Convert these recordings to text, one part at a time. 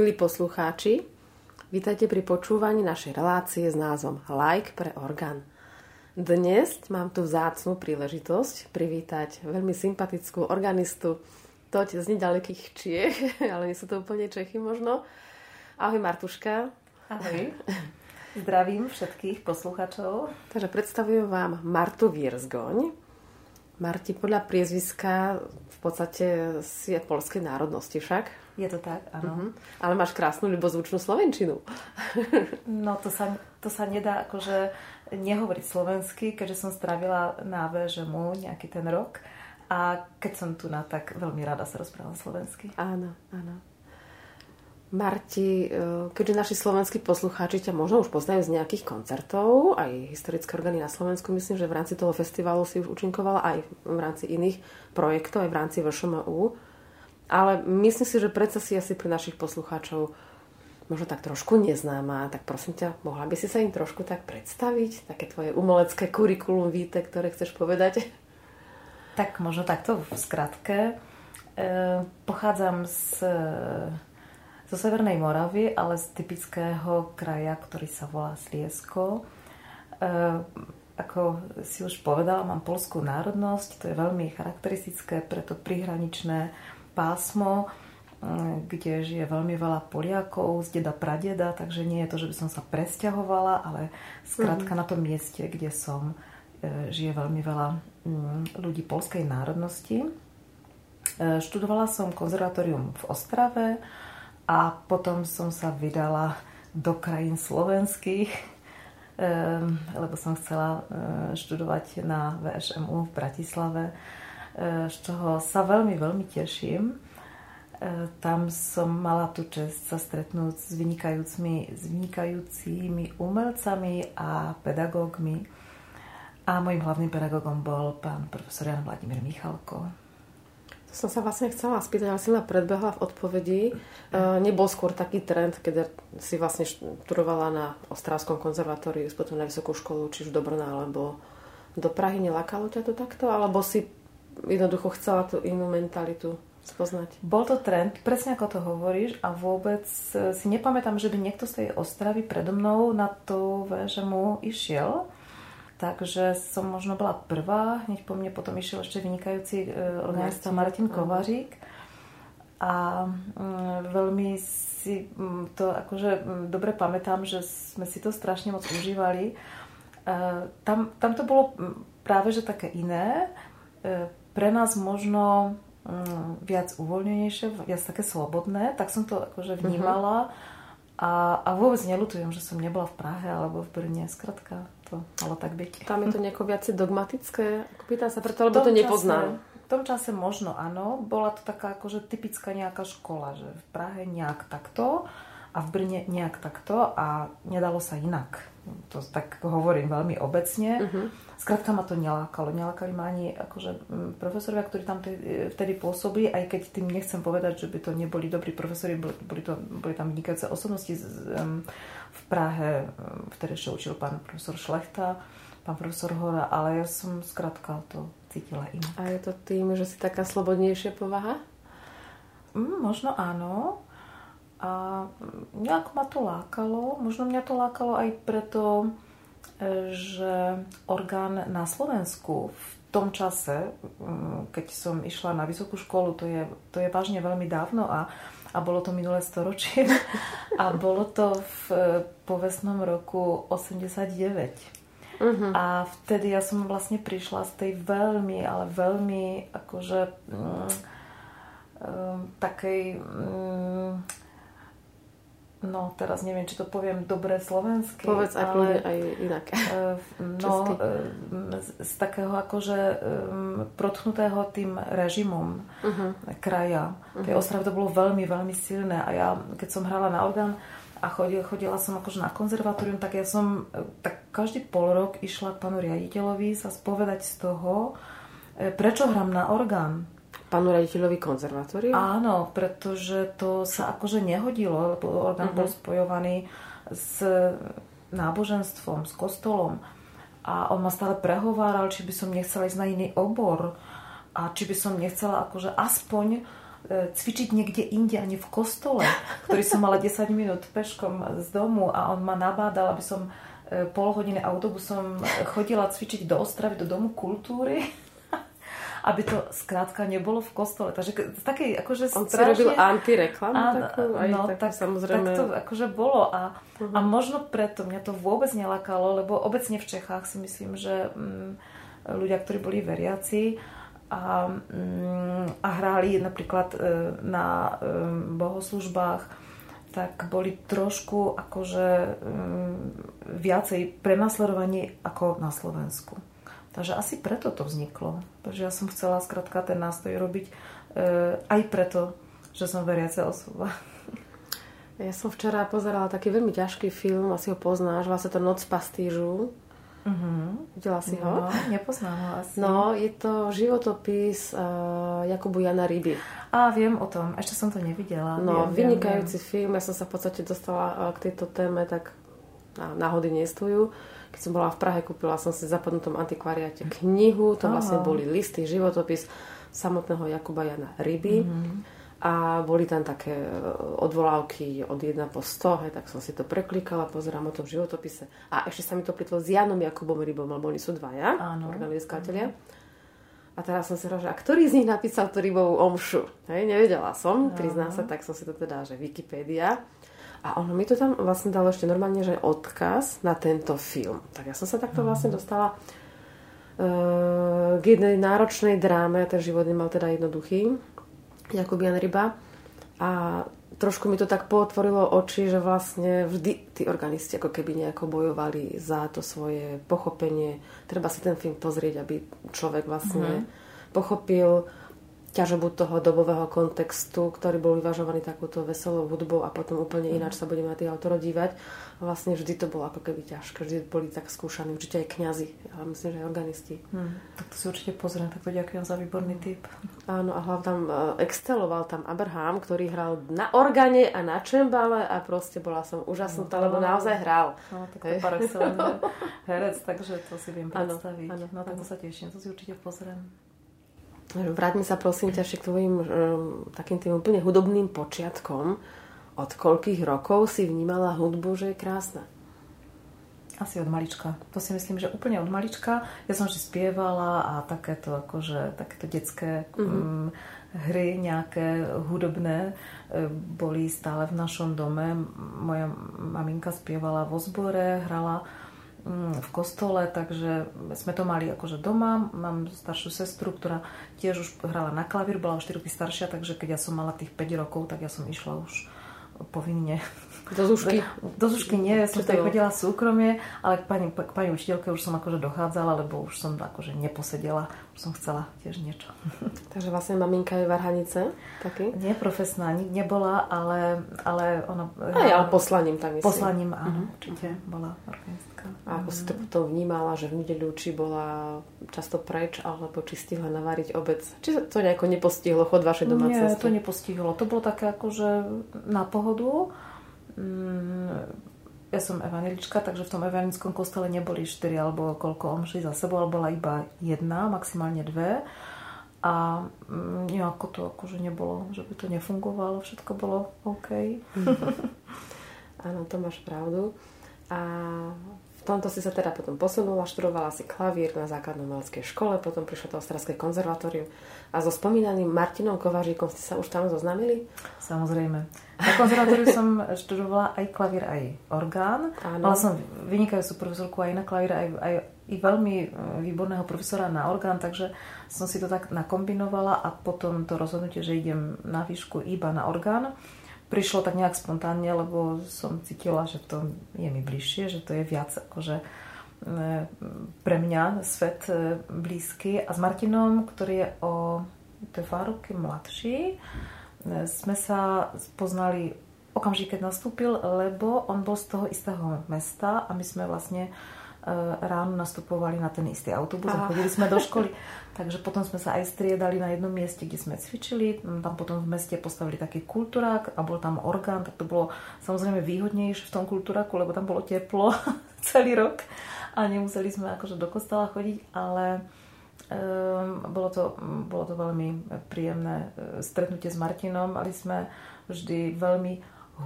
Milí poslucháči, vítajte pri počúvaní našej relácie s názvom Like pre orgán. Dnes mám tu vzácnú príležitosť privítať veľmi sympatickú organistu, toť z nedalekých Čiech, ale nie sú to úplne Čechy možno. Ahoj Martuška. Ahoj. Zdravím všetkých poslucháčov. Takže predstavujem vám Martu Vierzgoň. Marti, podľa priezviska v podstate si je polskej národnosti však. Je to tak, áno. Uh-huh. Ale máš krásnu ľubozvučnú slovenčinu. no to sa, to sa nedá akože nehovoriť slovensky, keďže som strávila na VŽMu nejaký ten rok. A keď som tu na, tak veľmi rada sa rozprávam slovensky. Áno, áno. Marti, e, keďže naši slovenskí poslucháči ťa možno už poznajú z nejakých koncertov, aj historické orgány na Slovensku, myslím, že v rámci toho festivalu si už účinkovala aj v rámci iných projektov, aj v rámci VŠMU. Ale myslím si, že predsa si asi pre našich poslucháčov možno tak trošku neznáma, tak prosím ťa, mohla by si sa im trošku tak predstaviť? Také tvoje umelecké kurikulum víte, ktoré chceš povedať? Tak možno takto v skratke. E, pochádzam z, zo Severnej Moravy, ale z typického kraja, ktorý sa volá Sliesko. E, ako si už povedala, mám polskú národnosť, to je veľmi charakteristické pre to prihraničné pásmo, mm, kde žije veľmi veľa Poliakov z deda pradeda, takže nie je to, že by som sa presťahovala, ale skrátka mm-hmm. na tom mieste, kde som, e, žije veľmi veľa mm, ľudí polskej národnosti. E, študovala som konzervatórium v Ostrave a potom som sa vydala do krajín slovenských, e, lebo som chcela študovať na VŠMU v Bratislave z čoho sa veľmi, veľmi teším. Tam som mala tú čest sa stretnúť s vynikajúcimi, s vynikajúcimi umelcami a pedagógmi. A môjim hlavným pedagógom bol pán profesor Jan Vladimír Michalko. To som sa vlastne chcela spýtať, ale si ma predbehla v odpovedi. E, nebol skôr taký trend, keď si vlastne študovala na Ostrávskom konzervatóriu, potom na vysokú školu, či už do Brna, alebo do Prahy, nelakalo ťa to takto? Alebo si jednoducho chcela tú inú mentalitu spoznať. Bol to trend, presne ako to hovoríš a vôbec e, si nepamätám, že by niekto z tej Ostravy predo mnou na že mu išiel. Takže som možno bola prvá, hneď po mne potom išiel ešte vynikajúci e, organista Martin Kovařík. A mm, veľmi si mm, to akože mm, dobre pamätám, že sme si to strašne moc užívali. E, tam, tam to bolo práve že také iné pre nás možno viac uvoľnenejšie, viac také slobodné, tak som to akože mhm. vnímala a, a vôbec nelutujem, že som nebola v Prahe alebo v Brne, skratka to malo tak byť. Tam je to nejako viacej dogmatické, ako pýtam sa preto, lebo to nepoznám. v tom čase možno áno, bola to taká akože typická nejaká škola, že v Prahe nejak takto a v Brne nejak takto a nedalo sa inak. To tak hovorím veľmi obecne. Uh-huh. Skrátka ma to nelákalo. Nelákali ma ani akože, profesorovia, ktorí tam vtedy pôsobili, aj keď tým nechcem povedať, že by to neboli dobrí profesori, boli, boli, to, boli tam vynikajúce osobnosti z, um, Prahe, vtedy ešte učil pán profesor Šlechta, pán profesor Hora, ale ja som skrátka to cítila inak. A je to tým, že si taká slobodnejšia povaha? Mm, možno áno. A nejak ma to lákalo. Možno mňa to lákalo aj preto, že orgán na Slovensku v tom čase, mm, keď som išla na vysokú školu, to je, to je vážne veľmi dávno a, a bolo to minulé storočie a bolo to v povestnom roku 89. Uh-huh. A vtedy ja som vlastne prišla z tej veľmi, ale veľmi akože mm, um, takej um, No, teraz neviem, či to poviem dobre slovensky. Povedz aj ale, aj inak. Eh, no, eh, z, z takého akože um, protnutého tým režimom uh-huh. kraja. Uh-huh. Tej Ostravy to bolo veľmi, veľmi silné. A ja, keď som hrala na orgán a chodila, chodila som akože na konzervatórium, tak ja som tak každý pol rok išla k pánu riaditeľovi sa spovedať z toho, prečo hrám na orgán pánu raditeľovi konzervatóriu? Áno, pretože to sa akože nehodilo, lebo orgán uh-huh. bol spojovaný s náboženstvom, s kostolom. A on ma stále prehováral, či by som nechcela ísť na iný obor a či by som nechcela akože aspoň cvičiť niekde inde a nie v kostole, ktorý som mala 10 minút peškom z domu a on ma nabádal, aby som e, pol hodiny autobusom chodila cvičiť do Ostravy, do Domu kultúry aby to skrátka nebolo v kostole. Takže z takej akože On strašne... si robil antireklamu takú? Aj no, takú, tak, samozrejme... tak to akože bolo. A, uh-huh. a možno preto mňa to vôbec nelakalo, lebo obecne v Čechách si myslím, že mm, ľudia, ktorí boli veriaci, a, mm, a hráli napríklad e, na e, bohoslužbách, tak boli trošku akože mm, viacej prenasledovaní ako na Slovensku. Takže asi preto to vzniklo. Takže ja som chcela skrátka ten nástroj robiť e, aj preto, že som veriaca osoba. Ja som včera pozerala taký veľmi ťažký film, asi ho poznáš, vlastne to Noc pastížu. Uh-huh. Videla si ho? No, nepoznám ho asi. No, je to životopis uh, Jakubu Jana Ryby. A viem o tom, ešte som to nevidela. No, viem, vynikajúci viem. film, ja som sa v podstate dostala uh, k tejto téme, tak náhody nestujú. Keď som bola v Prahe, kúpila som si v zapadnutom antikvariate knihu, to vlastne boli listy, životopis samotného Jakuba Jana Ryby. Uh-huh a boli tam také e, odvolávky od 1 po 100, hej, tak som si to preklikala, pozerám o tom životopise. A ešte sa mi to plitlo s Janom Jakubom Rybom, lebo oni sú dvaja, organizátoria. A teraz som si hovorila, a ktorý z nich napísal tú rybovú omšu? Hej, nevedela som, prizná sa, tak som si to teda, že Wikipedia. A ono mi to tam vlastne dalo ešte normálne, že odkaz na tento film. Tak ja som sa takto vlastne dostala uh, k jednej náročnej dráme, ten život nemal teda jednoduchý Jakubian Ryba. A trošku mi to tak potvorilo oči, že vlastne vždy tí organisti ako keby nejako bojovali za to svoje pochopenie. Treba si ten film pozrieť, aby človek vlastne mm-hmm. pochopil ťažobu toho dobového kontextu, ktorý bol vyvažovaný takúto veselou hudbou a potom úplne ináč sa budeme na tých autorov dívať. Vlastne vždy to bolo ako keby ťažké, vždy boli tak skúšaní, určite aj kňazi, ale myslím, že aj organisti. Hmm, tak to si určite pozriem, tak to ďakujem za výborný tip. Áno, a hlavne tam uh, exceloval tam Abraham, ktorý hral na organe a na čembale a proste bola som úžasnutá, no, lebo naozaj hral. No, tak to par herec, takže to si viem predstaviť. Áno, áno, no tak to sa teším, to si určite pozriem. Vráťme sa prosím ťa k tvojim um, takým tým úplne hudobným počiatkom. Od koľkých rokov si vnímala hudbu, že je krásna? Asi od malička. To si myslím, že úplne od malička. Ja som vždy spievala a takéto, akože, takéto detské mm-hmm. um, hry nejaké hudobné e, boli stále v našom dome. Moja maminka spievala vo zbore, hrala v kostole, takže sme to mali akože doma. Mám staršiu sestru, ktorá tiež už hrala na klavír, bola o 4 roky staršia, takže keď ja som mala tých 5 rokov, tak ja som išla už povinne do Zušky? Do Zušky nie, ja som tady chodila súkromie, ale k pani, k pani učiteľke už som akože dochádzala, lebo už som akože neposedela, už som chcela tiež niečo. Takže vlastne maminka je varhanice? Taký? Nie profesná, nebola, ale, ale ona... Aj, ale poslaním tam myslím. Poslaním, áno, uh-huh. určite bola organistka. A ako si to potom vnímala, že v nedeľu či bola často preč, alebo či stihla navariť obec? Či to nejako nepostihlo chod vašej domácnosti? Nie, to nepostihlo. To bolo také akože na pohodu Mm, ja som evanelička, takže v tom evangelickom kostole neboli 4 alebo koľko omší za sebou, ale bola iba jedna, maximálne dve. A mm, nejako to akože nebolo, že by to nefungovalo, všetko bolo OK. Áno, to máš pravdu. A tomto si sa teda potom posunula, študovala si klavír na základnom umeleckej škole, potom prišla do Ostravské konzervatórium a so spomínaným Martinom Kovaříkom ste sa už tam zoznámili? Samozrejme. Na konzervatóriu som študovala aj klavír, aj orgán. Áno. Mala som vynikajúcu profesorku aj na klavír, aj, aj i veľmi e, výborného profesora na orgán, takže som si to tak nakombinovala a potom to rozhodnutie, že idem na výšku iba na orgán prišlo tak nejak spontánne, lebo som cítila, že to je mi bližšie, že to je viac akože e, pre mňa svet e, blízky. A s Martinom, ktorý je o dva roky mladší, e, sme sa poznali okamžite, keď nastúpil, lebo on bol z toho istého mesta a my sme vlastne ráno nastupovali na ten istý autobus a chodili sme do školy. Takže potom sme sa aj striedali na jednom mieste, kde sme cvičili. Tam potom v meste postavili taký kultúrák a bol tam orgán, tak to bolo samozrejme výhodnejšie v tom kultúraku, lebo tam bolo teplo celý rok a nemuseli sme akože do kostola chodiť, ale Ehm, bolo to, bolo to veľmi príjemné e, stretnutie s Martinom. Mali sme vždy veľmi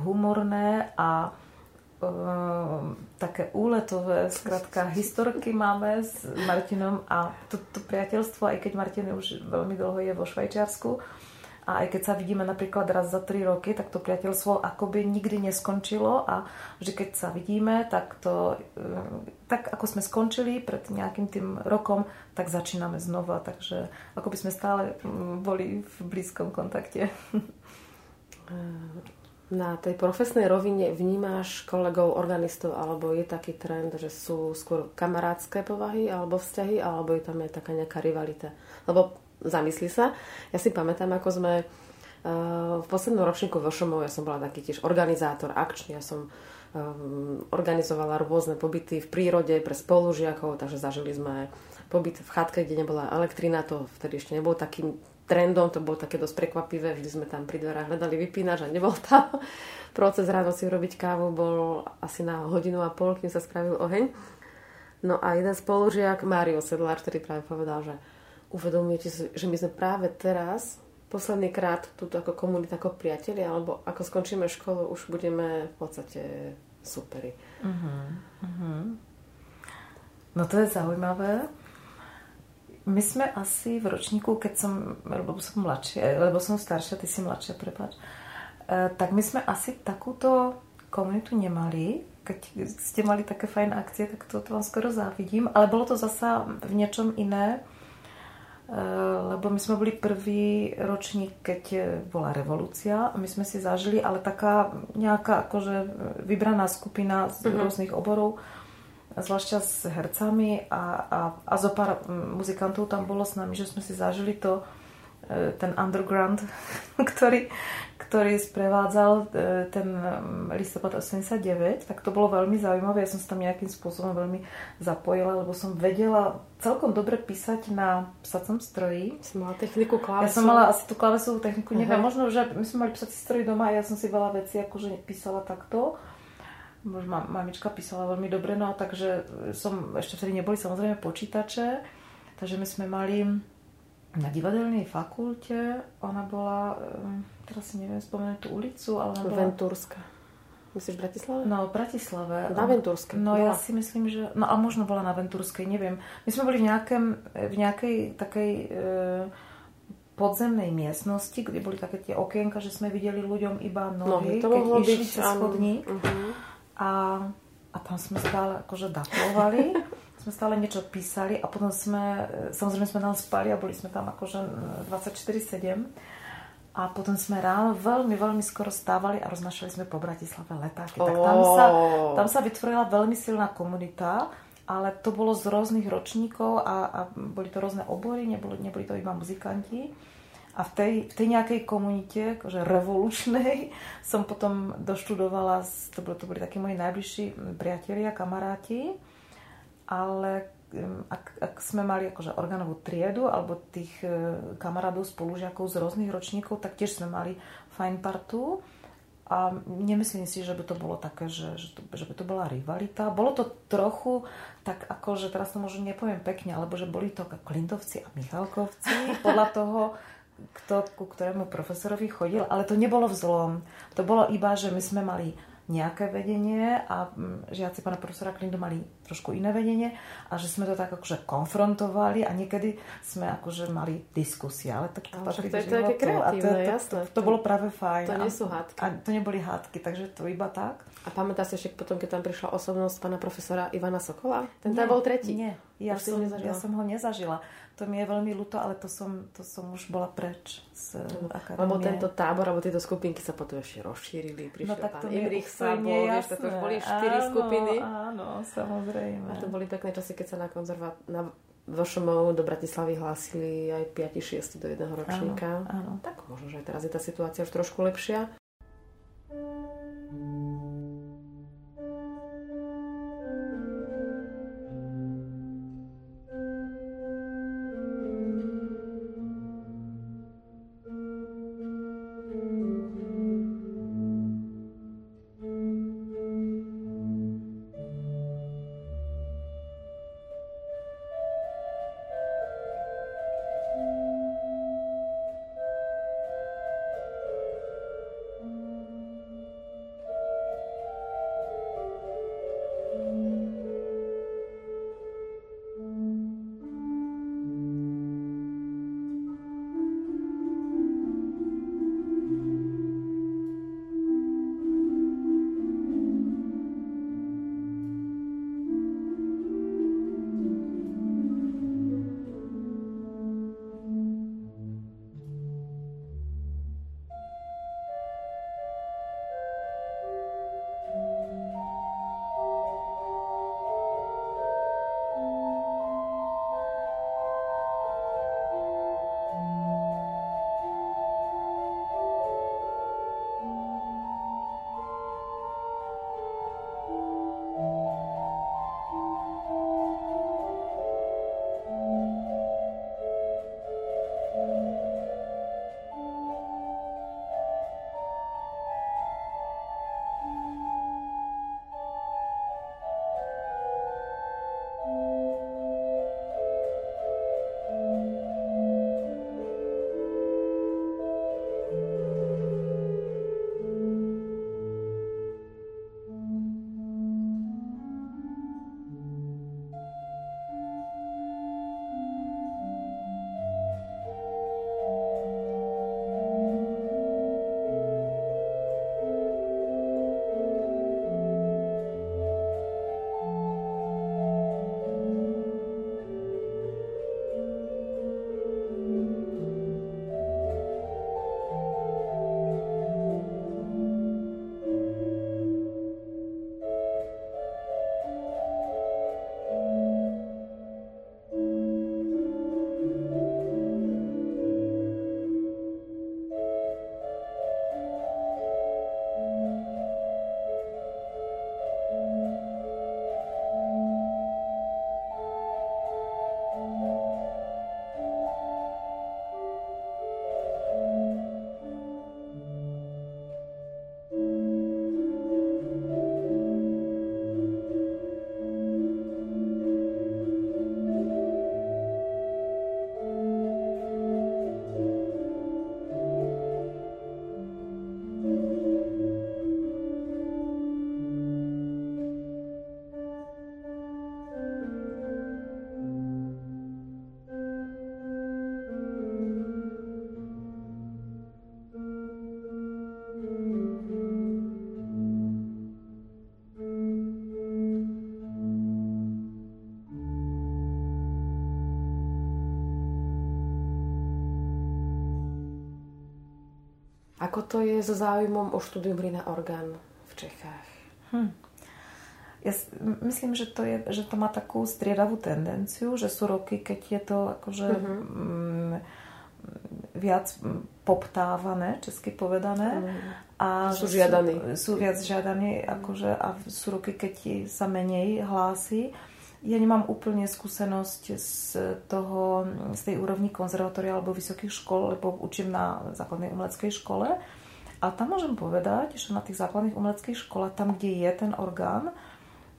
humorné a um, také úletové, skratka, historky máme s Martinom a to, to priateľstvo, aj keď Martin už veľmi dlho je vo Švajčiarsku, a aj keď sa vidíme napríklad raz za 3 roky, tak to priateľstvo akoby nikdy neskončilo a vždy keď sa vidíme, tak to, e, tak ako sme skončili pred nejakým tým rokom, tak začíname znova, takže ako by sme stále boli v blízkom kontakte. Na tej profesnej rovine vnímáš kolegov organistov, alebo je taký trend, že sú skôr kamarádske povahy alebo vzťahy, alebo je tam aj taká nejaká rivalita? Lebo zamysli sa. Ja si pamätám, ako sme uh, v poslednom ročníku VŠMO, ja som bola taký tiež organizátor, akčný, ja som um, organizovala rôzne pobyty v prírode pre spolužiakov, takže zažili sme pobyt v chatke, kde nebola elektrina, to vtedy ešte nebol takým trendom, to bolo také dosť prekvapivé, vždy sme tam pri dverách hľadali vypínač a nebol tam proces ráno si urobiť kávu, bol asi na hodinu a pol, kým sa spravil oheň. No a jeden spolužiak, Mário Sedlár, ktorý práve povedal, že uvedomujete si, že my sme práve teraz, posledný krát, túto ako komunita, ako priatelia, alebo ako skončíme školu, už budeme v podstate superi. Uh-huh, uh-huh. No to je zaujímavé. My sme asi v ročníku, keď som, lebo som mladšia, lebo som staršia, ty si mladšia, prepáč, e, tak my sme asi takúto komunitu nemali. Keď ste mali také fajn akcie, tak to, to vám skoro závidím. Ale bolo to zasa v niečom iné. Eh, lebo my sme boli prvý ročník, keď bola revolúcia a my sme si zažili, ale taká nejaká akože vybraná skupina z uh-huh. rôznych oborov, zvlášť s hercami a, a, a zo pár muzikantov tam bolo s nami, že sme si zažili to, eh, ten underground, ktorý, ktorý sprevádzal e, ten listopad 89, tak to bolo veľmi zaujímavé. Ja som sa tam nejakým spôsobom veľmi zapojila, lebo som vedela celkom dobre písať na psacom stroji. Som mala techniku klávesu. Ja som mala asi tú klávesovú techniku, neviem, uh-huh. možno, že my sme mali psací stroj doma a ja som si veľa vecí akože písala takto. Možno mamička písala veľmi dobre, no takže som, ešte vtedy neboli samozrejme počítače, takže my sme mali na divadelnej fakulte, ona bola, teraz si neviem spomenúť tú ulicu, ale ona bola... Ventúrska. Myslíš v Bratislave? No, v Bratislave. Na Ventúrskej. No, bola. ja si myslím, že... No, a možno bola na Ventúrskej, neviem. My sme boli v, nejakém, v nejakej takej e, podzemnej miestnosti, kde boli také tie okienka, že sme videli ľuďom iba nohy, no, to keď išli cez chodník. Uh-huh. A, a tam sme stále akože daplovali. sme stále niečo písali a potom sme, e, samozrejme sme tam spali a boli sme tam akože 24-7 a potom sme ráno veľmi, veľmi skoro stávali a roznašali sme po Bratislave letáky. Tak tam sa, tam sa vytvorila veľmi silná komunita, ale to bolo z rôznych ročníkov a, a boli to rôzne obory, neboli, neboli to iba muzikanti. A v tej, v tej nejakej komunite, akože revolučnej, som potom doštudovala, to boli, to boli takí moji najbližší priatelia, kamaráti ale ak, ak sme mali akože organovú triedu alebo tých e, kamarádov, spolužiakov z rôznych ročníkov, tak tiež sme mali fajn partu. A nemyslím si, že by to bolo také, že, že, to, že by to bola rivalita. Bolo to trochu tak ako, že teraz to možno nepoviem pekne, alebo že boli to Klintovci a Michalkovci podľa toho, kto ku ktorému profesorovi chodil, ale to nebolo vzlom. To bolo iba, že my sme mali nejaké vedenie a mm, žiaci pána profesora Klindu mali trošku iné vedenie a že sme to tak akože konfrontovali a niekedy sme akože mali diskusie, ale tak to patrí to je také kreatívne, a to, jasné. To, to, to, bolo práve fajn. To nie sú hádky. A to neboli hádky, takže to iba tak. A pamätáš si ešte potom, keď tam prišla osobnosť pána profesora Ivana Sokola? Ten tam bol tretí. Nie, ja som, ja som ho nezažila to mi je veľmi ľúto, ale to som, to som už bola preč z akadémie. Lebo tento tábor, alebo tieto skupinky sa potom ešte rozšírili. Prišiel no, tak pán Imrich Sabo, vieš, to už boli štyri áno, skupiny. Áno, samozrejme. A to boli pekné časy, keď sa na konzerva... na VŠMO do Bratislavy hlásili aj 5-6 do jedného ročníka. Áno, áno. Tak možno, že aj teraz je tá situácia už trošku lepšia. To je so záujmom o štúdium hry na orgán v Čechách? Hm. Ja myslím, že to, je, že to má takú striedavú tendenciu, že sú roky, keď je to akože uh-huh. mm, viac poptávané, česky povedané. Uh-huh. A sú žiadaní. Sú, sú viac žiadaní, akože, a sú roky, keď sa menej hlási. Ja nemám úplne skúsenosť z toho, z tej úrovni konzervatória alebo vysokých škol, lebo učím na základnej umeleckej škole. A tam môžem povedať, že na tých základných umeleckých školách, tam, kde je ten orgán,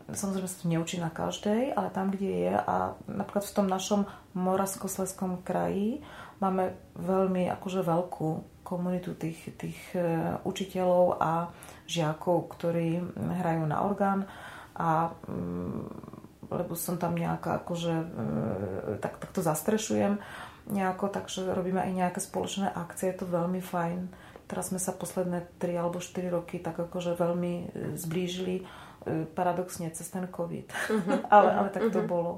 Samozrejme sa to neučí na každej, ale tam, kde je a napríklad v tom našom Moravskosleskom kraji máme veľmi akože veľkú komunitu tých, tých e, učiteľov a žiakov, ktorí hrajú na orgán a mm, lebo som tam nejaká akože e, tak, tak to zastrešujem nejako, takže robíme aj nejaké spoločné akcie, je to veľmi fajn. Teraz sme sa posledné 3 alebo 4 roky tak akože veľmi e, zblížili paradoxne cez ten COVID. Uh-huh. ale, ale tak to uh-huh. bolo.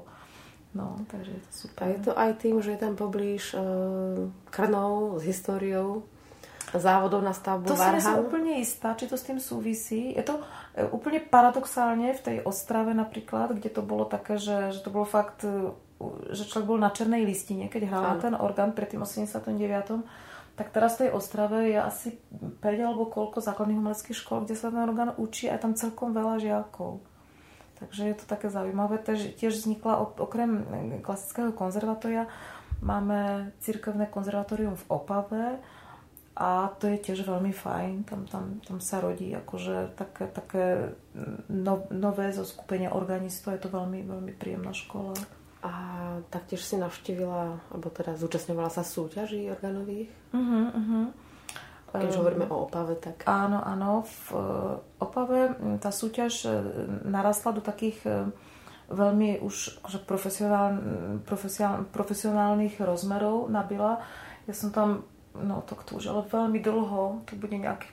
No, takže je to super. A je to aj tým, že je tam poblíž uh, Krnov s históriou závodov na stavbu To si som úplne istá, či to s tým súvisí. Je to úplne paradoxálne v tej Ostrave napríklad, kde to bolo také, že, že to bolo fakt, že človek bol na černej listine, keď hral ten orgán pred tým 89 tak teraz v tej Ostrave je asi 5 alebo koľko základných umeleckých škôl, kde sa ten orgán učí a je tam celkom veľa žiakov. Takže je to také zaujímavé. Tež, tiež vznikla okrem klasického konzervatória máme církevné konzervatórium v Opave a to je tiež veľmi fajn. Tam, tam, tam sa rodí akože také, také no, nové zoskupenie organistov. Je to veľmi, veľmi príjemná škola. A taktiež si navštívila, alebo teda zúčastňovala sa súťaží organových? Uh-huh, uh-huh. Keď um, hovoríme o Opave, tak... Áno, áno. V uh, Opave tá súťaž uh, narastla do takých uh, veľmi už akože profesionál, profesionál, profesionálnych rozmerov nabila. Ja som tam, no to, to už ale veľmi dlho, to bude nejakých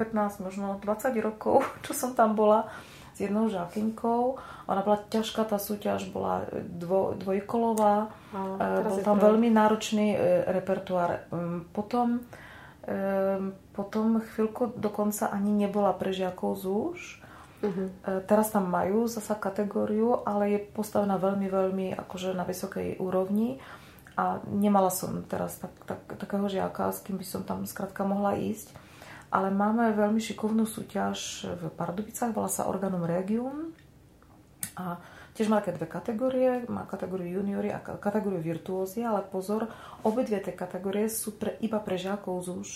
15, možno 20 rokov, čo som tam bola jednou žakinkou. Ona bola ťažká, tá súťaž bola dvo, dvojkolová. A, e, bol tam veľmi náročný e, repertoár. Mm, potom, e, potom chvíľku dokonca ani nebola pre žiakov zúž. Uh-huh. Teraz tam majú zasa kategóriu, ale je postavená veľmi, veľmi akože na vysokej úrovni a nemala som teraz tak, tak, takého žiaka, s kým by som tam skrátka mohla ísť ale máme veľmi šikovnú súťaž v Pardubicách, volá sa Organum Regium a tiež má také dve kategórie, má kategóriu juniori a kategóriu virtuózy, ale pozor, obidve tie kategórie sú pre, iba pre žiakov z už.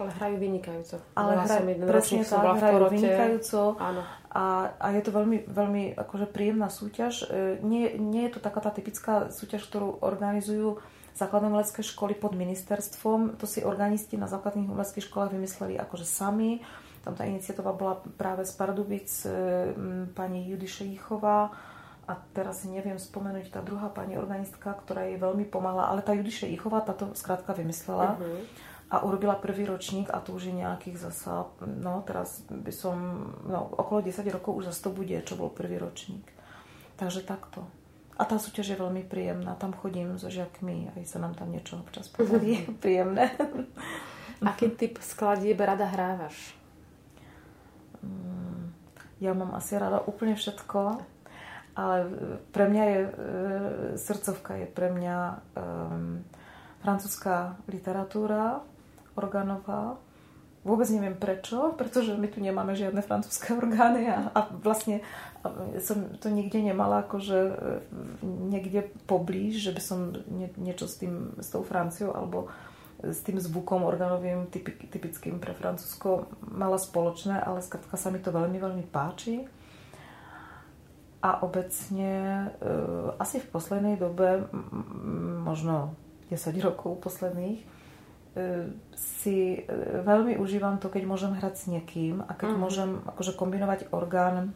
Ale hrajú vynikajúco. Ale hrajú, presne tak, hrajú vynikajúco. Áno. A, a je to veľmi, veľmi akože príjemná súťaž. E, nie, nie je to taká tá typická súťaž, ktorú organizujú základné umelecké školy pod ministerstvom. To si organisti na základných umeleckých školách vymysleli akože sami. Tam tá iniciatíva bola práve z Pardubic e, pani Judy Šejichová a teraz neviem spomenúť tá druhá pani organistka, ktorá jej veľmi pomáhala, ale tá Judy Šejichová táto skrátka vymyslela. Uh-huh a urobila prvý ročník a to už je nejakých zasa, no teraz by som, no okolo 10 rokov už zase to bude, čo bol prvý ročník. Takže takto. A tá súťaž je veľmi príjemná. Tam chodím so žiakmi, aj sa nám tam niečo občas podarí. príjemné. Aký typ skladieb rada hrávaš? Mm, ja mám asi rada úplne všetko, ale pre mňa je e, srdcovka je pre mňa e, francúzska literatúra organová, Vôbec neviem prečo, pretože my tu nemáme žiadne francúzske orgány a, a vlastne som to nikde nemala akože e, niekde poblíž, že by som nie, niečo s, tým, s tou Franciou alebo s tým zvukom organovým typik, typickým pre Francúzsko mala spoločné, ale skrátka sa mi to veľmi, veľmi páči. A obecne e, asi v poslednej dobe, možno 10 rokov posledných, E, si e, veľmi užívam to, keď môžem hrať s niekým a keď uh-huh. môžem akože kombinovať orgán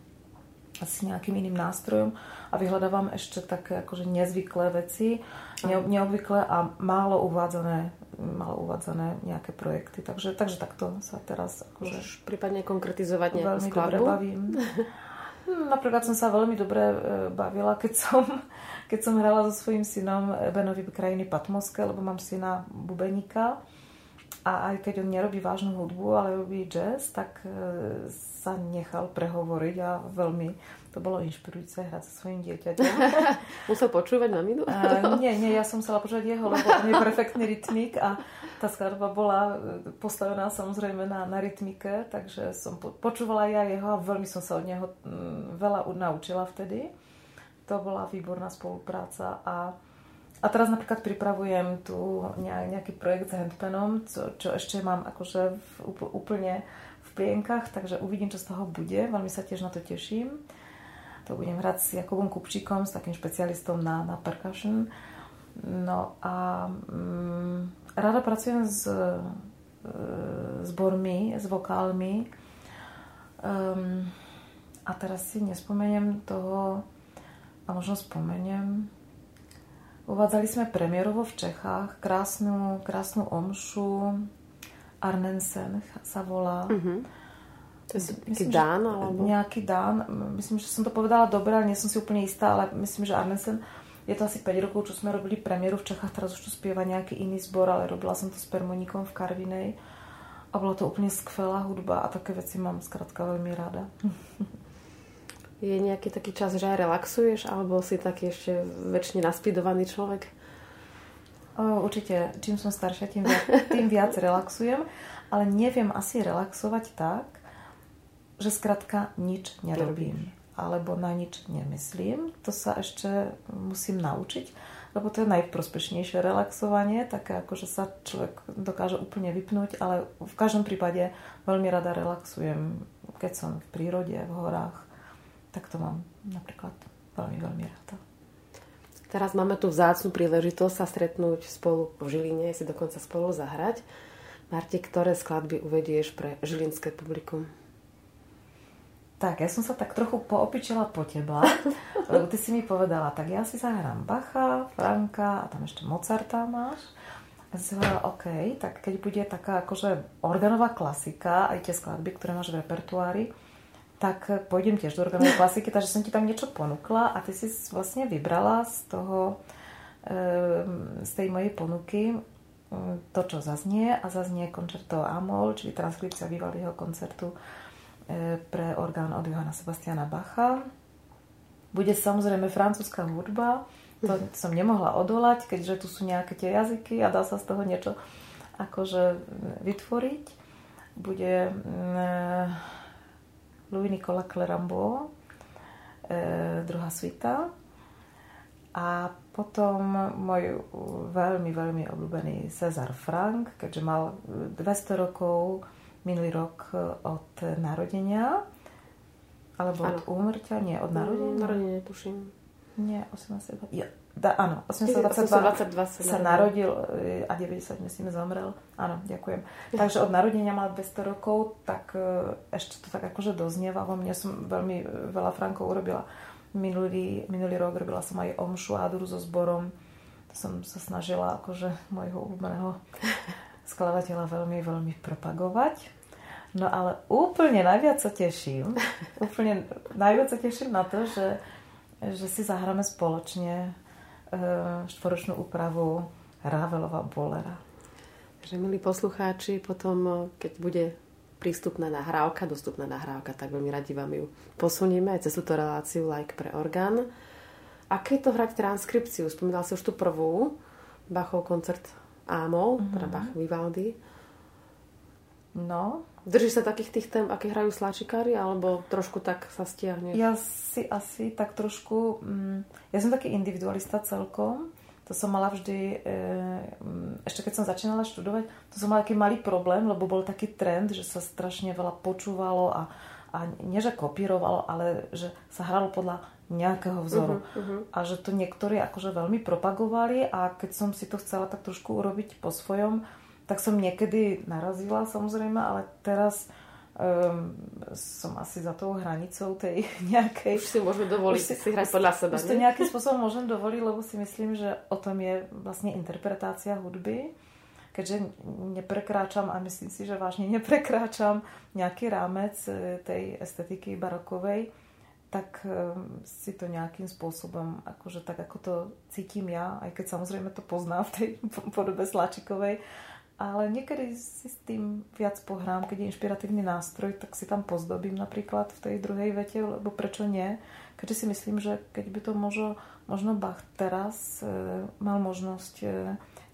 s nejakým iným nástrojom a vyhľadávam ešte také akože nezvyklé veci, uh-huh. neobvyklé a málo uvádzané, málo uvádzané nejaké projekty. Takže, takže takto sa teraz akože... Môžeš prípadne konkretizovať nejakú veľmi skladbu? dobre bavím. Hm, napríklad som sa veľmi dobre e, bavila, keď som, keď som hrala so svojím synom Benovi krajiny Patmoske, lebo mám syna Bubenika a aj keď on nerobí vážnu hudbu, ale robí jazz, tak e, sa nechal prehovoriť a veľmi to bolo inšpirujúce hrať so svojím dieťaťom. Musel počúvať maminu? uh, nie, nie, ja som musela počúvať jeho, lebo on je perfektný rytmik a tá skladba bola postavená samozrejme na, na rytmike, takže som po, počúvala ja jeho a veľmi som sa od neho m, veľa naučila vtedy. To bola výborná spolupráca a a teraz napríklad pripravujem tu nejaký projekt s handpanom, čo, čo ešte mám akože v, úplne v plienkach, takže uvidím, čo z toho bude. Veľmi sa tiež na to teším. To budem hrať s Jakubom Kupčíkom, s takým špecialistom na, na percussion. No a mm, rada pracujem s e, zbormi, s vokálmi. Um, a teraz si nespomeniem toho, a možno spomeniem, Uvádzali sme premiérovo v Čechách krásnu, krásnu omšu Arnensen sa volá. Uh-huh. To je myslím, Dán? Alebo... Nejaký Dán. Myslím, že som to povedala dobre, ale nie som si úplne istá, ale myslím, že Arnensen je to asi 5 rokov, čo sme robili premiéru v Čechách, teraz už tu spieva nejaký iný zbor, ale robila som to s Permoníkom v Karvinej a bola to úplne skvelá hudba a také veci mám skrátka veľmi rada. Je nejaký taký čas, že aj relaxuješ, alebo si taký ešte väčšine naspidovaný človek? O, určite, čím som staršia, tým viac, tým viac relaxujem, ale neviem asi relaxovať tak, že skrátka nič nerobím. Alebo na nič nemyslím. To sa ešte musím naučiť, lebo to je najprospešnejšie relaxovanie, také ako, že sa človek dokáže úplne vypnúť, ale v každom prípade veľmi rada relaxujem, keď som v prírode, v horách tak to mám napríklad veľmi, veľmi rada. Teraz máme tu vzácnu príležitosť sa stretnúť spolu v Žiline, si dokonca spolu zahrať. Marti, ktoré skladby uvedieš pre žilinské publikum? Tak, ja som sa tak trochu poopičila po teba, lebo ty si mi povedala, tak ja si zahrám Bacha, Franka a tam ešte Mozarta máš. A si hovorila, OK, tak keď bude taká akože organová klasika, aj tie skladby, ktoré máš v repertoári, tak pôjdem tiež do organovej klasiky, takže som ti tam niečo ponúkla a ty si vlastne vybrala z toho, ehm, z tej mojej ponuky mm, to, čo zaznie a zaznie koncerto Amol, čili transkripcia Vivaldiho koncertu e, pre orgán od Johana Sebastiana Bacha. Bude samozrejme francúzska hudba, to som nemohla odolať, keďže tu sú nejaké tie jazyky a dá sa z toho niečo akože vytvoriť. Bude mm, Louis Nicolas Clerambeau, e, druhá svita. A potom môj veľmi, veľmi obľúbený Cezar Frank, keďže mal 200 rokov minulý rok od narodenia, alebo ano. od úmrtia, nie, od narodenia. Narodenie, tuším. Nie, 18. Ja, da, áno, 822 sa, sa narodil e, a 90 myslím zomrel. Áno, ďakujem. Takže od narodenia mal 200 rokov, tak e, ešte to tak akože doznieva vo mne. Som veľmi e, veľa frankov urobila. Minulý, minulý rok robila som aj omšu Aduru so zborom. To som sa snažila akože môjho obľúbeného skladateľa veľmi, veľmi propagovať. No ale úplne najviac sa teším, úplne najviac sa teším na to, že, že si zahráme spoločne štvoročnú úpravu Ravelova bolera. Takže milí poslucháči, potom, e, keď bude prístupná nahrávka, dostupná nahrávka, tak veľmi radi vám ju posunieme aj cez túto reláciu Like pre orgán. Aké je to hrať transkripciu? Spomínal si už tú prvú, Bachov koncert Amol, mm-hmm. teda Bach Vivaldi. No. Držíš sa takých tých tém, aké hrajú sláčikári, alebo trošku tak sa stiahne? Ja si asi tak trošku... Mm, ja som taký individualista celkom. To som mala vždy... E, mm, ešte keď som začínala študovať, to som mala taký malý problém, lebo bol taký trend, že sa strašne veľa počúvalo a, a nie, že kopírovalo, ale že sa hralo podľa nejakého vzoru. Uh-huh, uh-huh. A že to niektorí akože veľmi propagovali a keď som si to chcela tak trošku urobiť po svojom, tak som niekedy narazila samozrejme, ale teraz um, som asi za tou hranicou tej nejakej... Už si môžeme dovoliť si, si hrať podľa seba, Už to nejakým spôsobom môžem dovoliť, lebo si myslím, že o tom je vlastne interpretácia hudby. Keďže neprekráčam, a myslím si, že vážne neprekráčam nejaký rámec e, tej estetiky barokovej, tak um, si to nejakým spôsobom, akože tak ako to cítim ja, aj keď samozrejme to poznám v tej podobe Sláčikovej, ale niekedy si s tým viac pohrám, keď je inšpiratívny nástroj, tak si tam pozdobím napríklad v tej druhej vete, lebo prečo nie? Keďže si myslím, že keď by to možno, možno Bach teraz e, mal možnosť e,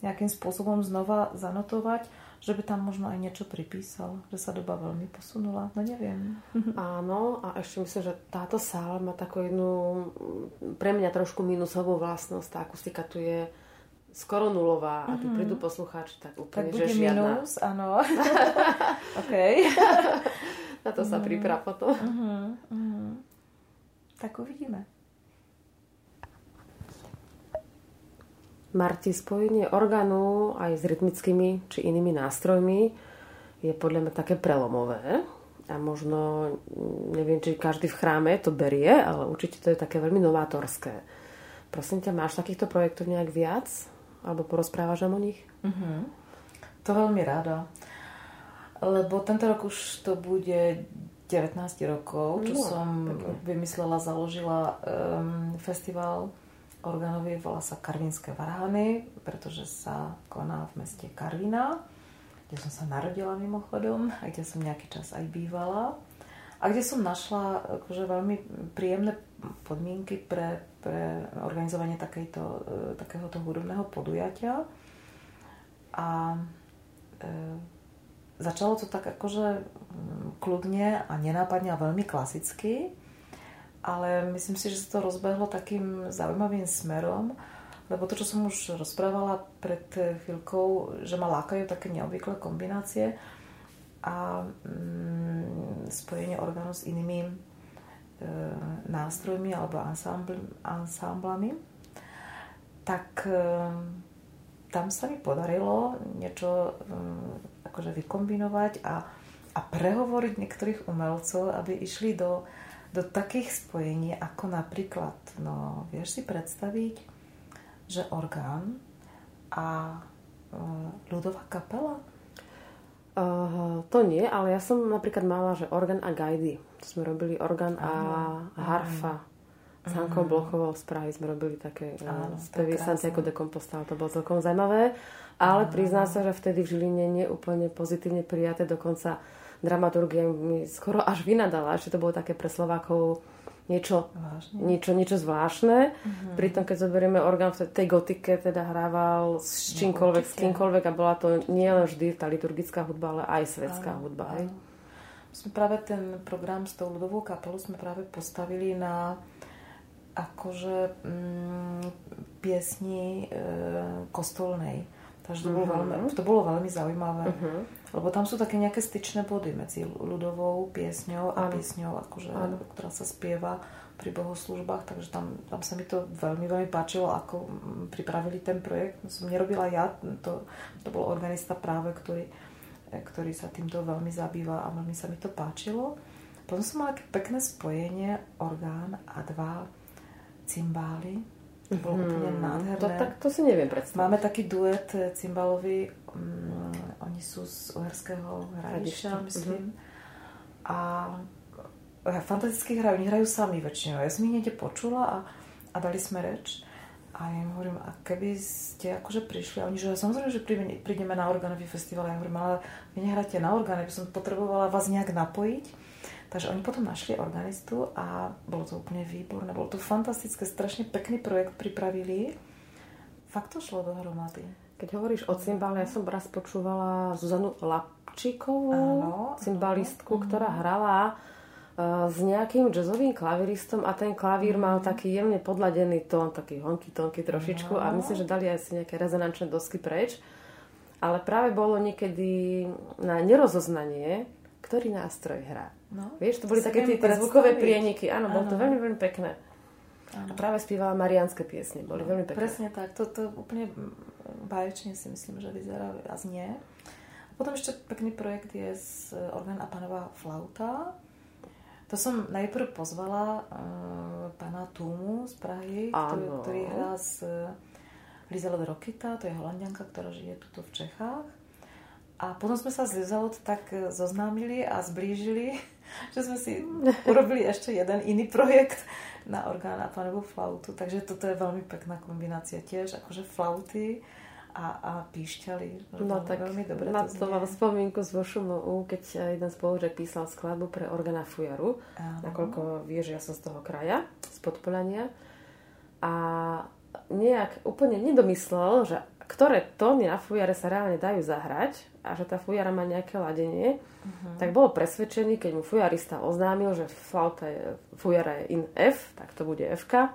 nejakým spôsobom znova zanotovať, že by tam možno aj niečo pripísal, že sa doba veľmi posunula, no neviem. Áno, a ešte myslím, že táto sála má takú jednu pre mňa trošku minusovú vlastnosť. Tá akustika tu je skoro nulová a tu mm-hmm. prídu poslucháči, tak úplne, tak bude že žiadna. minus, áno. OK. Na to sa mm-hmm. priprav potom. Mm-hmm. Mm-hmm. Tak uvidíme. Marti, spojenie orgánu aj s rytmickými či inými nástrojmi je podľa mňa také prelomové. A možno, neviem, či každý v chráme to berie, ale určite to je také veľmi novátorské. Prosím ťa, máš takýchto projektov nejak viac? Alebo porozprávaš nám o nich? Uh-huh. To veľmi rada. Lebo tento rok už to bude 19 rokov, čo no, som pekne. vymyslela, založila um, festival organový, volá sa Karvinské varhany, pretože sa koná v meste Karvina, kde som sa narodila mimochodom a kde som nejaký čas aj bývala a kde som našla akože veľmi príjemné podmienky pre, pre organizovanie takejto, e, takéhoto hudobného podujatia. A e, začalo to tak akože mm, kľudne a nenápadne a veľmi klasicky, ale myslím si, že sa to rozbehlo takým zaujímavým smerom, lebo to, čo som už rozprávala pred chvíľkou, že ma lákajú také neobvyklé kombinácie, a mm, spojenie orgánu s inými nástrojmi alebo ansambl, ansámblami, tak e, tam sa mi podarilo niečo e, akože vykombinovať a, a prehovoriť niektorých umelcov, aby išli do, do takých spojení, ako napríklad, no vieš si predstaviť, že orgán a e, ľudová kapela Uh, to nie, ale ja som napríklad mala, že orgán a gajdy. To sme robili orgán a harfa. S Hankou mm. Blochovou z Prahy sme robili také uh, spevy Santiago de Compostela. To bolo celkom zaujímavé. Ale prizná sa, že vtedy v Žiline nie úplne pozitívne prijaté. Dokonca dramaturgia mi skoro až vynadala. Ešte to bolo také pre Slovákov niečo, niečo, niečo zvláštne. Mm-hmm. Pritom, keď zoberieme orgán v tej gotike, teda hrával s no, čímkoľvek, no, s kýmkoľvek a bola to nie len vždy tá liturgická hudba, ale aj svetská áno, hudba. Áno. Sme práve ten program s tou ľudovou kapelou sme práve postavili na akože mm, piesni e, kostolnej. Takže to, bolo uh-huh. veľmi, to bolo veľmi zaujímavé. Uh-huh. Lebo tam sú také nejaké styčné body medzi ľudovou piesňou a ano. piesňou, akože, ktorá sa spieva pri bohoslužbách, takže tam, tam sa mi to veľmi, veľmi páčilo, ako pripravili ten projekt. Som nerobila ja, to, to bol organista práve, ktorý, ktorý sa týmto veľmi zabýva a veľmi sa mi to páčilo. Potom som mala také pekné spojenie, orgán a dva cymbály, to bolo hmm. úplne nádherné. To, tak, to si neviem predstaviť. Máme taký duet eh, cymbalový, um, oni sú z uherského hradiša, myslím. Uh-huh. A eh, fantasticky hrajú, oni hrajú sami väčšinou. Ja som ich niekde počula a, a dali sme reč. A ja im hovorím, a keby ste akože prišli, a oni, že samozrejme, že prídeme na organový festival. Ja hovorím, ale vy nehráte na orgáne, by som potrebovala vás nejak napojiť. Takže oni potom našli organistu a bolo to úplne výborné. Bolo to fantastické, strašne pekný projekt pripravili. Fakt to šlo dohromady. Keď hovoríš o cymbále, ja som raz počúvala Zuzanu Lapčíkovú, cymbalistku, áno. ktorá hrala uh, s nejakým jazzovým klaviristom a ten klavír mm. mal taký jemne podladený tón, taký honky tonky trošičku no. a myslím, že dali aj si nejaké rezonančné dosky preč. Ale práve bolo niekedy na nerozoznanie, ktorý nástroj hrá. No, Vieš, to boli také tie, tie zvukové prieniky. Áno, bolo to veľmi, veľmi pekné. Áno. A práve spievala marianské piesne, boli veľmi pekné. Presne tak, to, to úplne báječne si myslím, že vyzerá a znie. A potom ešte pekný projekt je z orgán a panová flauta. To som najprv pozvala uh, pána Túmu z Prahy, ktorý, ktorý hrá s Lizelot Rokita, to je holandianka, ktorá žije tuto v Čechách. A potom sme sa z Lizalot tak e, zoznámili a zblížili, že sme si urobili ešte jeden iný projekt na orgán a panovú flautu. Takže toto je veľmi pekná kombinácia tiež, akože flauty a, a píšťali. No tak veľmi dobre na to, to mám spomienku z VŠMU, keď jeden spolužiak písal skladbu pre organa Fujaru, Aha. nakoľko vie, že ja som z toho kraja, z Podpolania. A nejak úplne nedomyslel, že ktoré tóny na fujare sa reálne dajú zahrať a že tá fujara má nejaké ladenie, uh-huh. tak bol presvedčený, keď mu fujarista oznámil, že flauta je, fujara je in F, tak to bude FK,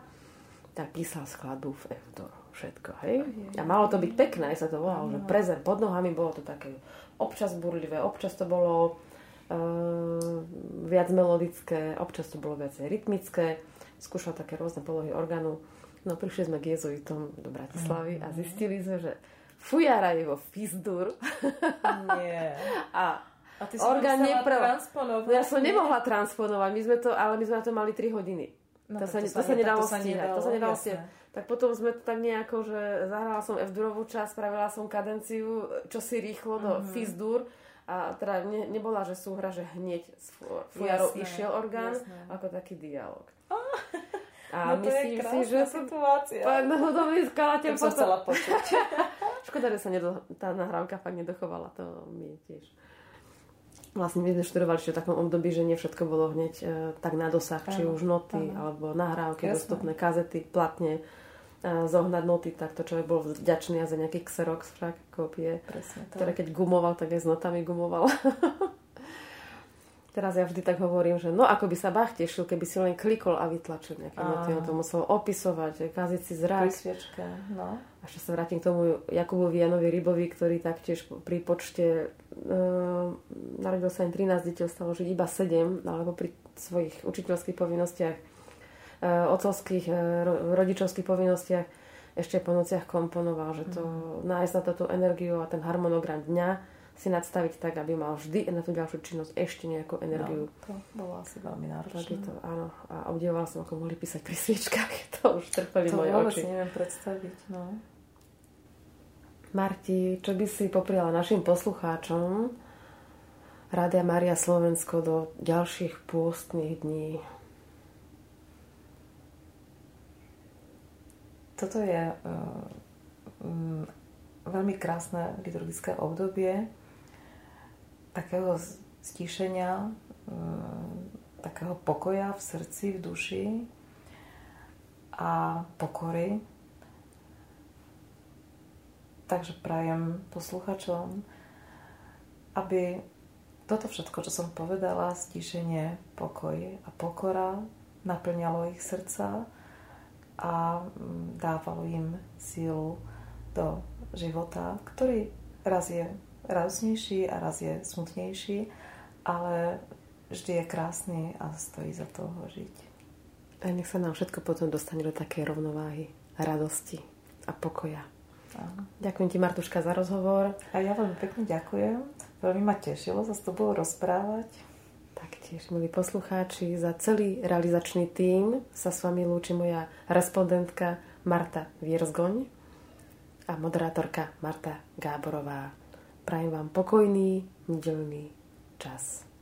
tak písal skladbu v F do všetko, hej. A malo to byť pekné, sa to volalo, uh-huh. že prezent pod nohami, bolo to také občas burlivé, občas to bolo uh, viac melodické, občas to bolo viacej rytmické, skúšal také rôzne polohy orgánu No prišli sme k jezuitom do Bratislavy mm. a zistili sme, že fujara je vo Fizdur. Nie. a a ty orgán nepr... transponovať. Ja som nemohla transponovať, my sme to, ale my sme na to mali 3 hodiny. No, to, sa, to, to, sa nedalo stíhať. To sa nedalo stíhať. Tak potom sme to tak nejako, že zahrala som F-durovú časť, spravila som kadenciu, čo si rýchlo do mm-hmm. Fizdur. A teda ne, nebola, že súhra, že hneď z fujarou išiel orgán, jasné. ako taký dialog. A no to myslím je si, že situácia. Hodový skladateľ potom... chcela počuť. Škoda, že sa nedo... tá nahrávka fakt nedochovala. To mi tiež. Vlastne my sme študovali ešte v takom období, že nie všetko bolo hneď e, tak na dosah, či už noty, ano. alebo nahrávky, Jasne. dostupné kazety, platne, e, zohnať noty, tak to človek bol vďačný a za nejaký Xerox však, kópie, Presne, ktoré keď gumoval, tak aj s notami gumoval. Teraz ja vždy tak hovorím, že no ako by sa Bach tešil, keby si len klikol a vytlačil nejaké noty. On to musel opisovať, kaziť si zrak. Pri no. A ešte sa vrátim k tomu Jakubovi Janovi Rybovi, ktorý taktiež pri počte uh, narodil sa im 13 detí, ostalo žiť iba 7, alebo pri svojich učiteľských povinnostiach, uh, otcovských, uh, rodičovských povinnostiach ešte po nociach komponoval, že to mm. nájsť na tú energiu a ten harmonogram dňa si nadstaviť tak, aby mal vždy na tú ďalšiu činnosť ešte nejakú energiu. No, to bolo asi veľmi náročné. Tak to, áno. A obdivovala som, ako mohli písať pri sviečkách. To už trpeli to moje oči. To neviem predstaviť, no. Marti, čo by si popriala našim poslucháčom Rádia Maria Slovensko do ďalších pôstnych dní? Toto je uh, um, veľmi krásne liturgické obdobie, takého stíšenia, mm, takého pokoja v srdci, v duši a pokory. Takže prajem posluchačom, aby toto všetko, čo som povedala, stíšenie, pokoj a pokora naplňalo ich srdca a mm, dávalo im sílu do života, ktorý raz je radosnejší a raz je smutnejší, ale vždy je krásny a stojí za to ho žiť. A nech sa nám všetko potom dostane do takej rovnováhy, radosti a pokoja. Áno. Ďakujem ti, Martuška, za rozhovor. A ja veľmi pekne ďakujem. Veľmi ma tešilo sa s tobou rozprávať. Taktiež, milí poslucháči, za celý realizačný tím sa s vami lúči moja respondentka Marta Vierzgoň a moderátorka Marta Gáborová. Prajem vám pokojný nedelný čas.